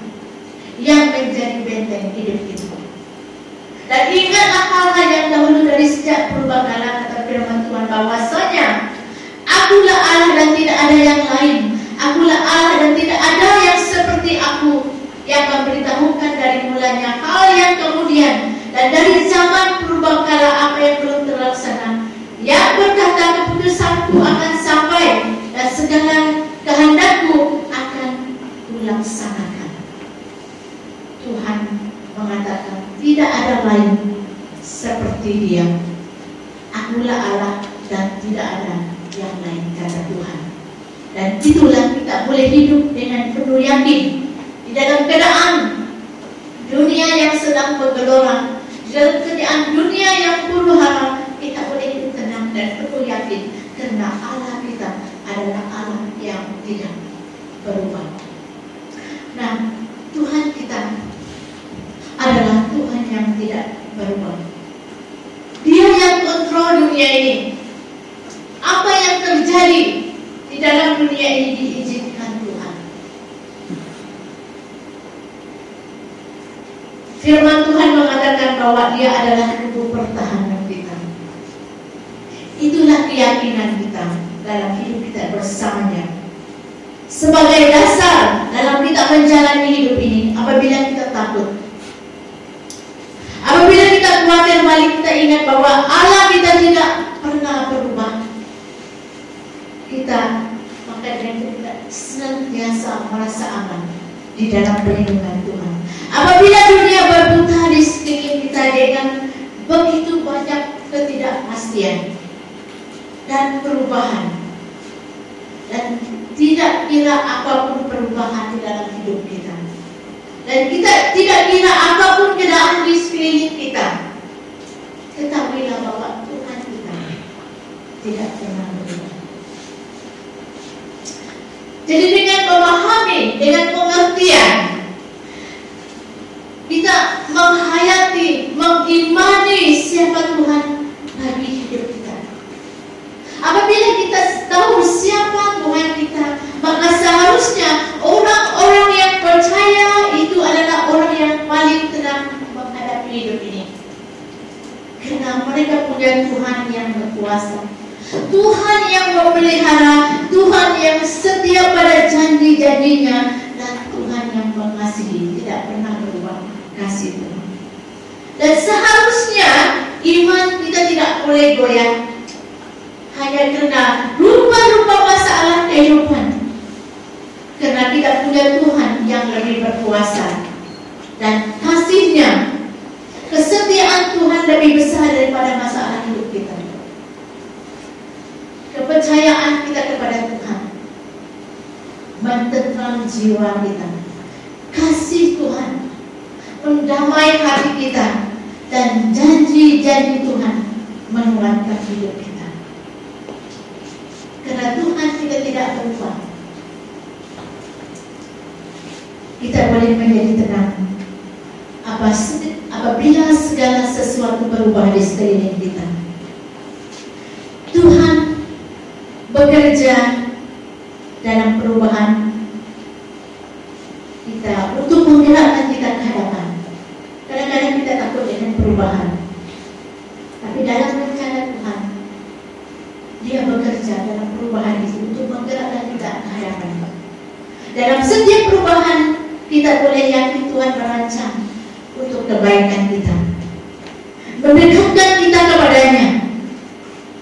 yang menjadi benteng hidup kita. Dan ingatlah hal-hal yang dahulu dari sejak perubahan kata firman Tuhan bahwasanya Akulah Allah dan tidak ada yang lain. Akulah Allah dan tidak ada yang seperti aku yang memberitahukan dari mulanya hal yang kemudian dan dari zaman perubahan apa yang belum terlaksana yang berkata keputusanku akan sampai dan segala kehendakku akan kulaksanakan. Tuhan mengatakan tidak ada lain seperti dia. Akulah Allah dan tidak ada yang lain kata Tuhan. Dan itulah kita boleh hidup dengan penuh yakin di dalam keadaan dunia yang sedang bergelora, di dalam keadaan dunia yang penuh harap, kita boleh hidup tenang dan penuh yakin karena Allah kita adalah Allah yang tidak berubah. Nah, Tuhan kita adalah Tuhan yang tidak berubah. Dia yang kontrol dunia ini. Apa yang terjadi dalam dunia ini diizinkan Tuhan. Firman Tuhan mengatakan bahwa Dia adalah tubuh pertahanan kita. Itulah keyakinan kita dalam hidup kita bersamanya. Sebagai dasar dalam kita menjalani hidup ini, apabila kita takut, apabila kita khawatir balik kita ingat bahwa Allah kita tidak pernah berubah. Kita maka dengan itu kita senantiasa merasa aman di dalam perlindungan Tuhan. Apabila dunia berputar di sekeliling kita dengan begitu banyak ketidakpastian dan perubahan dan tidak kira apa pun perubahan di dalam hidup kita dan kita tidak kira apa pun keadaan di sekeliling kita ketahuilah bahwa Tuhan kita tidak pernah berubah jadi dengan memahami dengan pengertian kita menghayati mengimani siapa Tuhan bagi hidup kita Apabila kita tahu siapa Tuhan kita, maka seharusnya orang-orang yang percaya itu adalah orang yang paling tenang menghadapi hidup ini. Karena mereka punya Tuhan yang berkuasa. Tuhan yang memelihara, Tuhan yang setia pada janji-janjinya, dan Tuhan yang mengasihi, tidak pernah berubah kasih Tuhan. Dan seharusnya iman kita tidak boleh goyah hanya karena rupa-rupa masalah kehidupan. Karena kita punya Tuhan yang lebih berkuasa dan kasihnya, kesetiaan Tuhan lebih besar daripada masalah hidup kita. Kepercayaan kita kepada Tuhan mententram jiwa kita. Kasih Tuhan mendamai hati kita dan janji-janji Tuhan menguatkan hidup kita. Karena Tuhan kita tidak berubah. Kita boleh menjadi tenang. Apa apabila segala sesuatu berubah di sekeliling kita. Tuhan bekerja dalam perubahan kita untuk menggerakkan kita ke hadapan. Kadang-kadang kita takut dengan perubahan. Tapi dalam rencana Tuhan, dia bekerja dalam perubahan itu untuk menggerakkan kita ke hadapan. Dalam setiap perubahan kita boleh yakin Tuhan merancang untuk kebaikan kita. Mendekatkan kita kepadanya.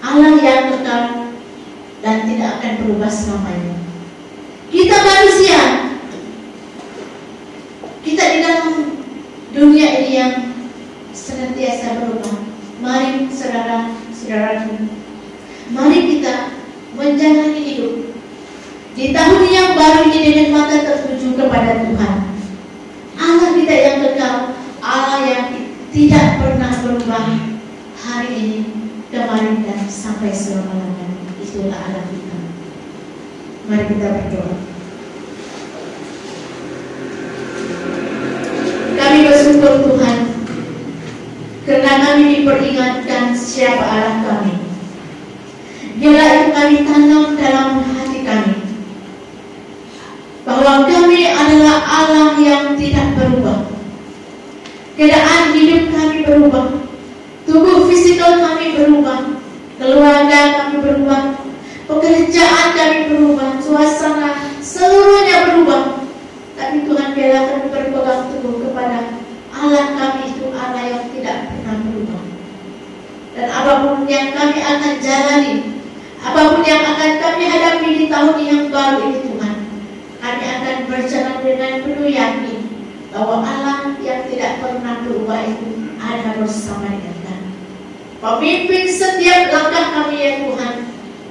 Allah yang kekal dan tidak akan berubah selamanya. Kita manusia. Kita di dalam dunia ini yang senantiasa berubah. Mari saudara-saudaraku Mari kita menjalani hidup di tahun yang baru ini dengan mata tertuju kepada Tuhan. Allah kita yang kekal, Allah yang tidak pernah berubah hari ini, kemarin dan sampai selama-lamanya. Itulah Allah kita. Mari kita berdoa. Kami bersyukur Tuhan karena kami diperingatkan siapa Allah kami. Biarlah itu kami tanam dalam hati kami bahwa kami adalah Allah yang tidak berubah. Keadaan hidup kami berubah, tubuh fisikal kami berubah, keluarga kami berubah, pekerjaan kami berubah, suasana seluruhnya berubah. Tapi Tuhan biarlah kami berpegang teguh kepada Allah kami itu Allah yang tidak pernah berubah. Dan apa pun yang kami akan jalani, apa pun yang akan kami hadapi di tahun yang baru ini Tuhan, kami akan berjalan dengan penuh yakin bahwa Allah yang tidak pernah berubah itu ada bersama dengan kami. Pemimpin setiap langkah kami ya Tuhan.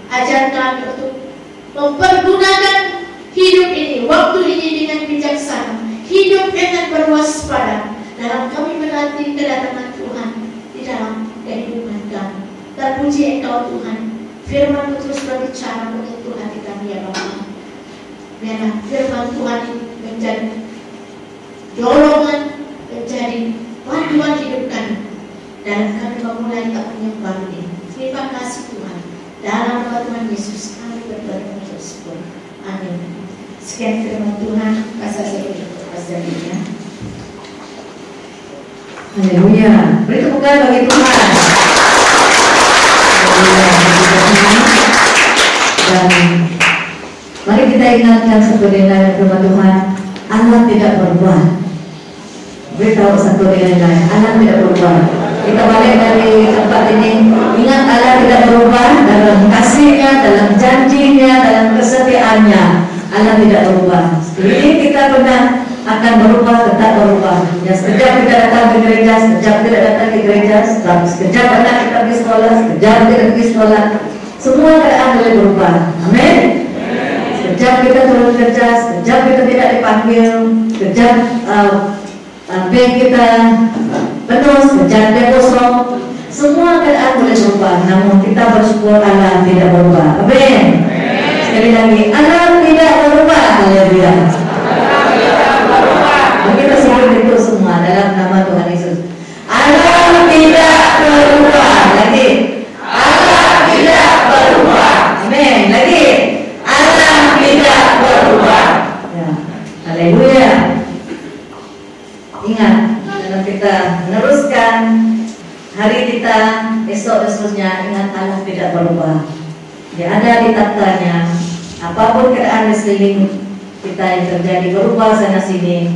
Ajar kami untuk mempergunakan hidup ini, waktu ini dengan bijaksana. Hidup dengan berwaspada dalam kami menanti kedatangan Tuhan di dalam kehidupan kami. Terpuji Engkau Tuhan. Firman terus berbicara menyentuh hati kami ya Bapak. Biarlah firman Tuhan ini menjadi dorongan, menjadi panduan hidup kami dalam kami memulai tahun yang baru ini. Terima kasih Tuhan. Dalam nama Yesus kami berdoa bersyukur. Amin. Sekian firman Tuhan, pasal saya darinya. Haleluya. Beri tepuk tangan bagi Tuhan. Dan mari kita ingatkan seperti yang firman Tuhan, Allah tidak berubah. Beritahu satu dengan lain, Allah tidak berubah. Kita balik dari tempat ini, kesetiaannya. Allah tidak berubah. Ini kita pernah akan berubah, tetap berubah. Ya, sekejap kita datang ke gereja, sekejap tidak datang ke gereja, sekejap anak kita pergi sekolah, sekejap tidak pergi sekolah. Semua keadaan boleh berubah. Amin. Sekejap kita turun kerja, sekejap kita tidak dipanggil, sekejap uh, uh, bank kita penuh, sekejap dia kosong. Semua keadaan boleh berubah, namun kita bersyukur Allah tidak berubah. Amin. Sekali lagi, Allah tidak berubah. Haleluya. Kita sebut itu semua dalam nama Tuhan Yesus. Allah tidak berubah. Lagi. Allah tidak berubah. Amin. Lagi. Allah tidak berubah. Ya. Haleluya. Ingat, dalam kita meneruskan hari kita esok seterusnya ingat Allah tidak berubah. Dia ada di taktanya. Apa pun keadaan di sekeliling kita yang terjadi berubah sana sini,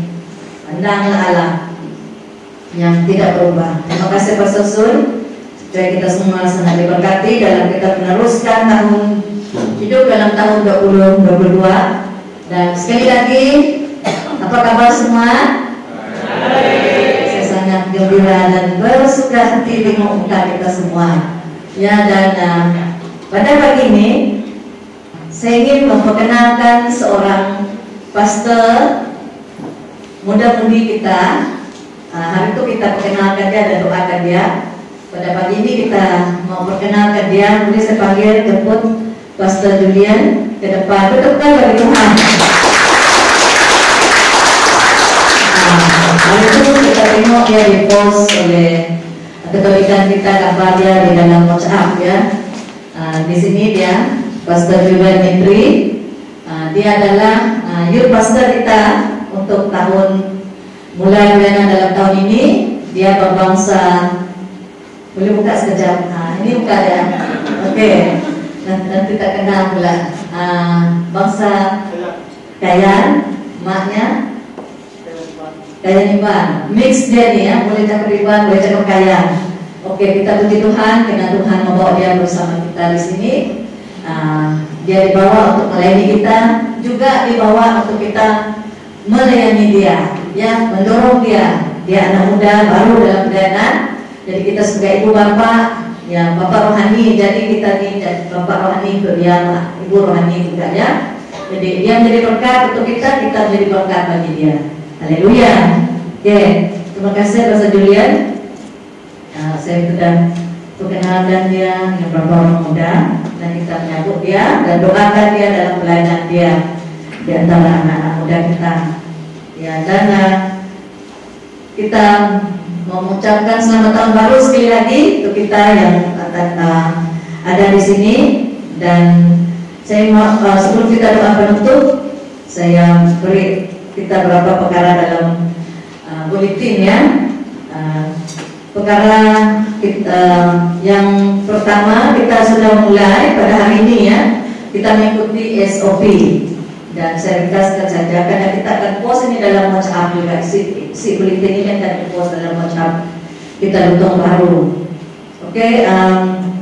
pandanglah Allah yang tidak berubah. Terima kasih Pastor Sun. Supaya kita semua sangat diberkati dalam kita meneruskan tahun hidup dalam tahun 2022. Dan sekali lagi, apa kabar semua? Saya sangat gembira dan bersuka hati muka kita semua. Ya dan uh, pada pagi ini saya ingin memperkenalkan seorang pastor muda-mudi kita. Uh, hari itu kita perkenalkan dia dan doakan dia. Pada pagi ini kita mau perkenalkan dia. Boleh saya panggil jemput Pastor Julian ke depan. Betulkan bagi Tuhan. Uh, hari itu kita tengok dia di post oleh ketulisan kita gambar dia di dalam WhatsApp ya. Uh, di sini dia Pastor Julian Hendry. Uh, dia adalah uh, youth pastor kita untuk tahun mulai bulan dalam tahun ini. Dia berbangsa boleh buka sekejap. Uh, ini buka dia. Oke. Okay. Nanti, tak kenal pula. Uh, bangsa Kayan, maknya Kaya Iban, mix dia nih ya, boleh cakap Iban, boleh cakap Kaya. Oke, kita puji Tuhan karena Tuhan membawa dia bersama kita di sini. Uh, dia dibawa untuk melayani kita, juga dibawa untuk kita melayani dia, ya, mendorong dia. Dia anak muda baru dalam pelayanan. Jadi kita sebagai ibu bapak, ya bapak rohani. Jadi kita nih bapak rohani untuk dia, ibu rohani juga ya. Jadi dia menjadi berkat untuk kita, kita menjadi berkat bagi dia. Haleluya. Oke, terima kasih Pastor Julian. Nah, saya sudah perkenalkan dia yang beberapa orang muda dan kita menyambut dia dan doakan dia dalam pelayanan dia di antara anak-anak muda kita. Ya, dan kita mengucapkan selamat tahun baru sekali lagi untuk kita yang uh, ada di sini dan saya mau uh, sebelum kita doa penutup saya beri kita berapa perkara dalam uh, bulletin ya. Perkara kita yang pertama kita sudah mulai pada hari ini ya. Kita mengikuti SOP dan ringkaskan saja karena kita akan post ini dalam WhatsApp juga si, si bulletin ini akan post dalam WhatsApp kita untuk baru. Oke, okay, um,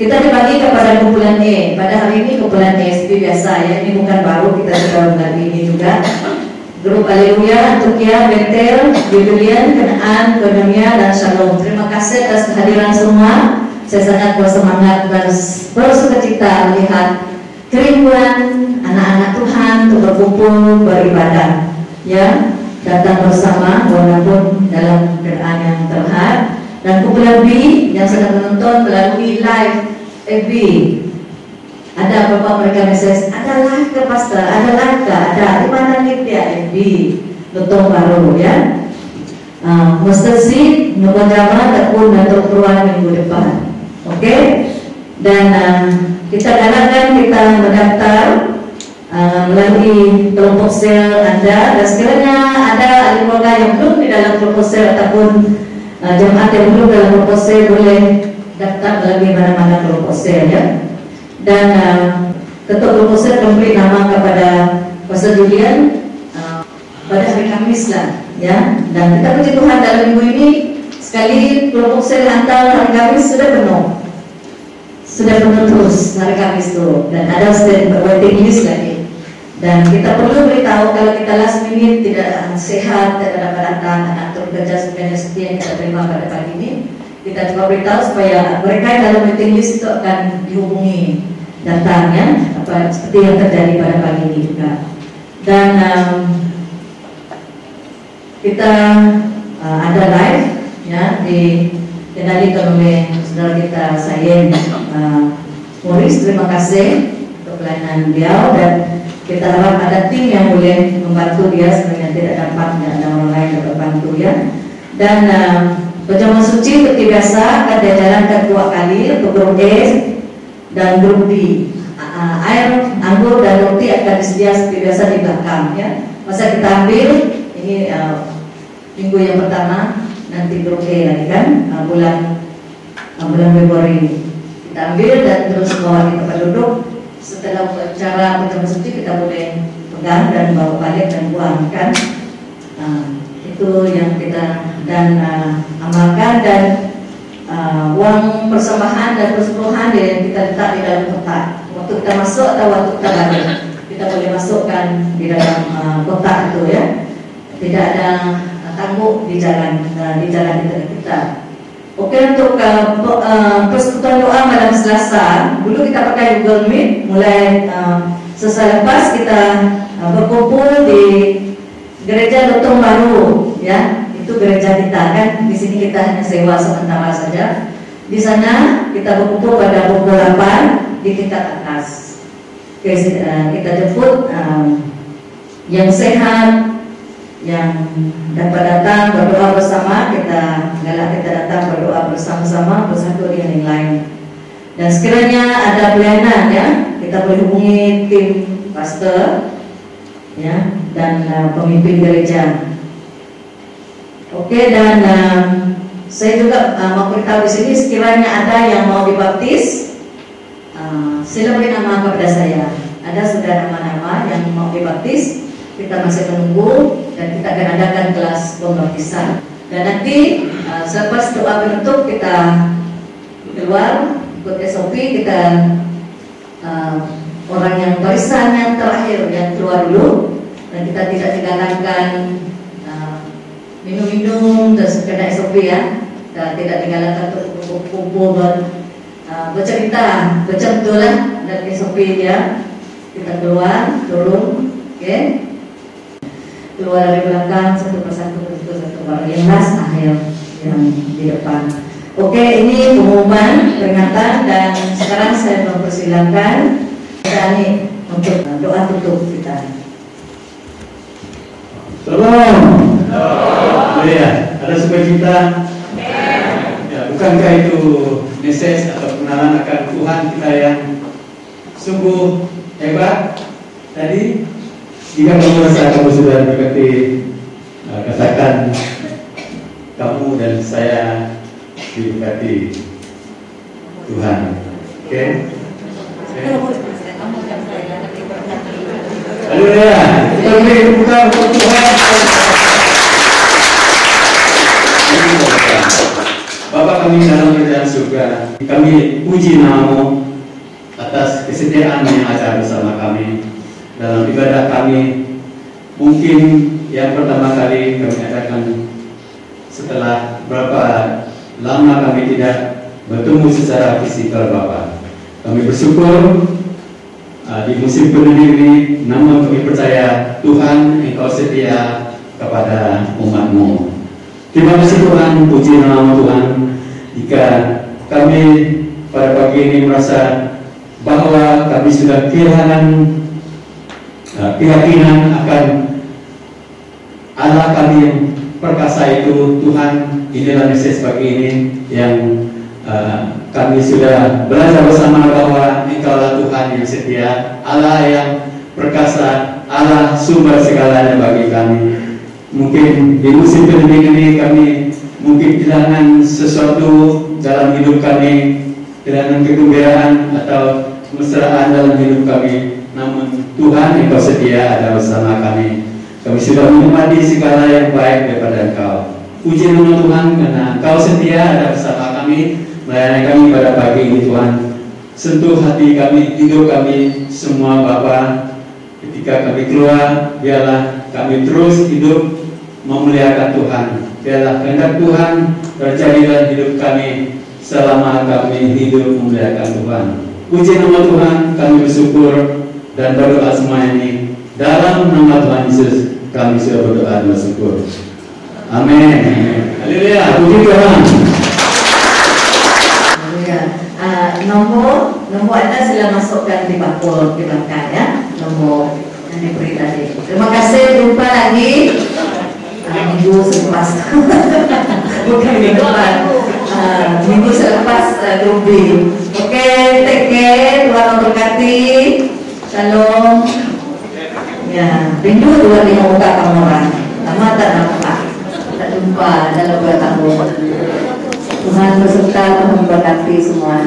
kita dibagi kepada kumpulan E. Pada hari ini kumpulan E seperti biasa ya. Ini bukan baru kita sudah bulan ini juga. Grup Haleluya, Antukia, Betel, Julian, Kenaan, Koinonia, dan Shalom. Terima kasih atas kehadiran semua. Saya sangat bersemangat dan bersuka cita melihat kerinduan anak-anak Tuhan untuk berkumpul beribadah. Ya, datang bersama walaupun dalam keadaan yang terhad dan kumpulan B yang sedang menonton melalui live FB ada beberapa mereka mesej adalah ke pastor adalah ke ada di mana nih dia FB Lutong baru ya uh, sih nunggu drama ataupun untuk keluar minggu depan. Oke? Dan uh, kita galakkan kita mendaftar uh, melalui kelompok sel Anda. Dan sekiranya ada ahli yang belum di dalam kelompok sel ataupun jemaat yang belum dalam kelompok sel boleh daftar melalui mana-mana kelompok sel ya dan uh, ketua sel memberi nama kepada Pastor Julian uh, pada hari Kamis lah ya. Dan kita puji Tuhan dalam minggu ini sekali kelompok sel hantar hari Kamis sudah penuh. Sudah penuh terus hari Kamis itu dan ada stand waiting list lagi. Dan kita perlu beritahu kalau kita last minute tidak sehat tidak dapat datang atau kerja sebenarnya setia yang kita terima pada pagi ini kita coba beritahu supaya mereka yang dalam waiting list itu akan dihubungi datangnya apa seperti yang terjadi pada pagi ini juga. Dan um, kita uh, ada live ya di kendalikan oleh saudara kita saya uh, Morris terima kasih untuk pelayanan beliau. Dan kita harap ada tim yang boleh membantu dia sebenarnya tidak dapat ada orang lain dapat bantu ya. Dan uh, perjamuan suci seperti biasa akan dijalankan dua kali untuk grup A dan grup B air anggur dan roti akan disediakan seperti biasa di belakang ya. Masa kita ambil ini uh, minggu yang pertama nanti grup A lagi kan? Uh, bulan uh, bulan Februari kita ambil dan terus bawa di tempat duduk. Setelah cara perjamuan suci kita boleh pegang dan bawa balik dan buang kan? Uh, itu yang kita dan uh, amalkan dan uh, uang persembahan dan persepuluhan yang kita letak di dalam kotak. Waktu kita masuk atau waktu kita balik kita boleh masukkan di dalam uh, kotak itu ya. Tidak ada uh, tangguh di jalan uh, di jalan kita. Oke untuk uh, persekutuan doa malam Selasa, dulu kita pakai Google Meet, mulai uh, selesai lepas kita uh, berkumpul di gereja Lotong Baru, ya itu gereja kita kan. Di sini kita hanya sewa sementara saja. Di sana kita berkumpul pada pukul 8 di tingkat atas. Uh, kita jemput uh, yang sehat, yang dapat datang berdoa bersama kita galak kita datang berdoa bersama-sama bersatu dengan yang lain dan sekiranya ada pelayanan ya kita boleh hubungi tim pastor ya dan uh, pemimpin gereja. Oke dan uh, saya juga uh, mau beritahu di sini sekiranya ada yang mau dibaptis uh, sila beri nama kepada saya. Ada sudah nama-nama yang mau dibaptis kita masih menunggu dan kita akan adakan kelas pembaptisan. Dan nanti uh, selepas doa penutup kita keluar ikut SOP kita uh, orang yang barisan yang terakhir yang keluar dulu dan kita tidak digalakkan minum-minum dan sekedar SOP ya. Kita tidak digalakkan untuk kumpul uh, bercerita lah dan SOP dia kita keluar turun oke? Okay? keluar dari belakang satu persatu satu satu baru yang last akhir yang di depan. Oke ini pengumuman peringatan dan sekarang saya mempersilahkan Dani untuk doa tutup kita Shalom. Ya, ada sukacita. Ya, bukankah itu message atau pengenalan akan Tuhan kita yang sungguh hebat? Tadi jika kamu merasa kamu sudah berkati, uh, katakan kamu dan saya diberkati Tuhan. Oke? Okay? Haleluya. Kita beri buka untuk. Bapak kami dalam kerajaan surga, kami puji namamu atas kesetiaan yang ajar bersama kami dalam ibadah kami. Mungkin yang pertama kali kami adakan setelah berapa lama kami tidak bertemu secara fisikal Bapak. Kami bersyukur di musim penuh ini, namun kami percaya Tuhan Engkau setia kepada umatmu. Terima kasih Tuhan, puji nama Tuhan. Jika kami pada pagi ini merasa bahwa kami sudah kehilangan uh, keyakinan akan Allah kami yang perkasa itu Tuhan inilah Mesias pagi ini yang uh, kami sudah belajar bersama bahwa Engkaulah Tuhan yang setia Allah yang perkasa Allah sumber segalanya bagi kami. Mungkin di musim pandemi ini kami mungkin kehilangan sesuatu dalam hidup kami kehilangan kegembiraan atau kemesraan dalam hidup kami. Namun Tuhan Engkau setia ada bersama kami. Kami sudah menikmati segala yang baik daripada Engkau. Puji nama Tuhan karena Engkau setia ada bersama kami melayani kami pada pagi ini Tuhan. Sentuh hati kami, hidup kami semua Bapa. Ketika kami keluar, biarlah kami terus hidup memuliakan Tuhan. Biarlah kehendak Tuhan terjadi dalam hidup kami selama kami hidup memuliakan Tuhan. Puji nama Tuhan, kami bersyukur dan berdoa semua ini dalam nama Tuhan Yesus kami sudah berdoa dan bersyukur. Amin. Haleluya. Puji Tuhan. Ya, uh, nomor nomor anda sila masukkan di bakul di belakang ya. Nomor yang diberi tadi. Terima kasih. Jumpa lagi uh, minggu selepas. Bukan minggu depan. Uh, minggu selepas uh, Ruby. Oke, take care. Tuhan memberkati. Shalom. Ya, rindu Tuhan di muka kamu orang. Lama tak nampak. Tak jumpa dalam beberapa tahun. Tuhan berserta Tuhan memberkati semua.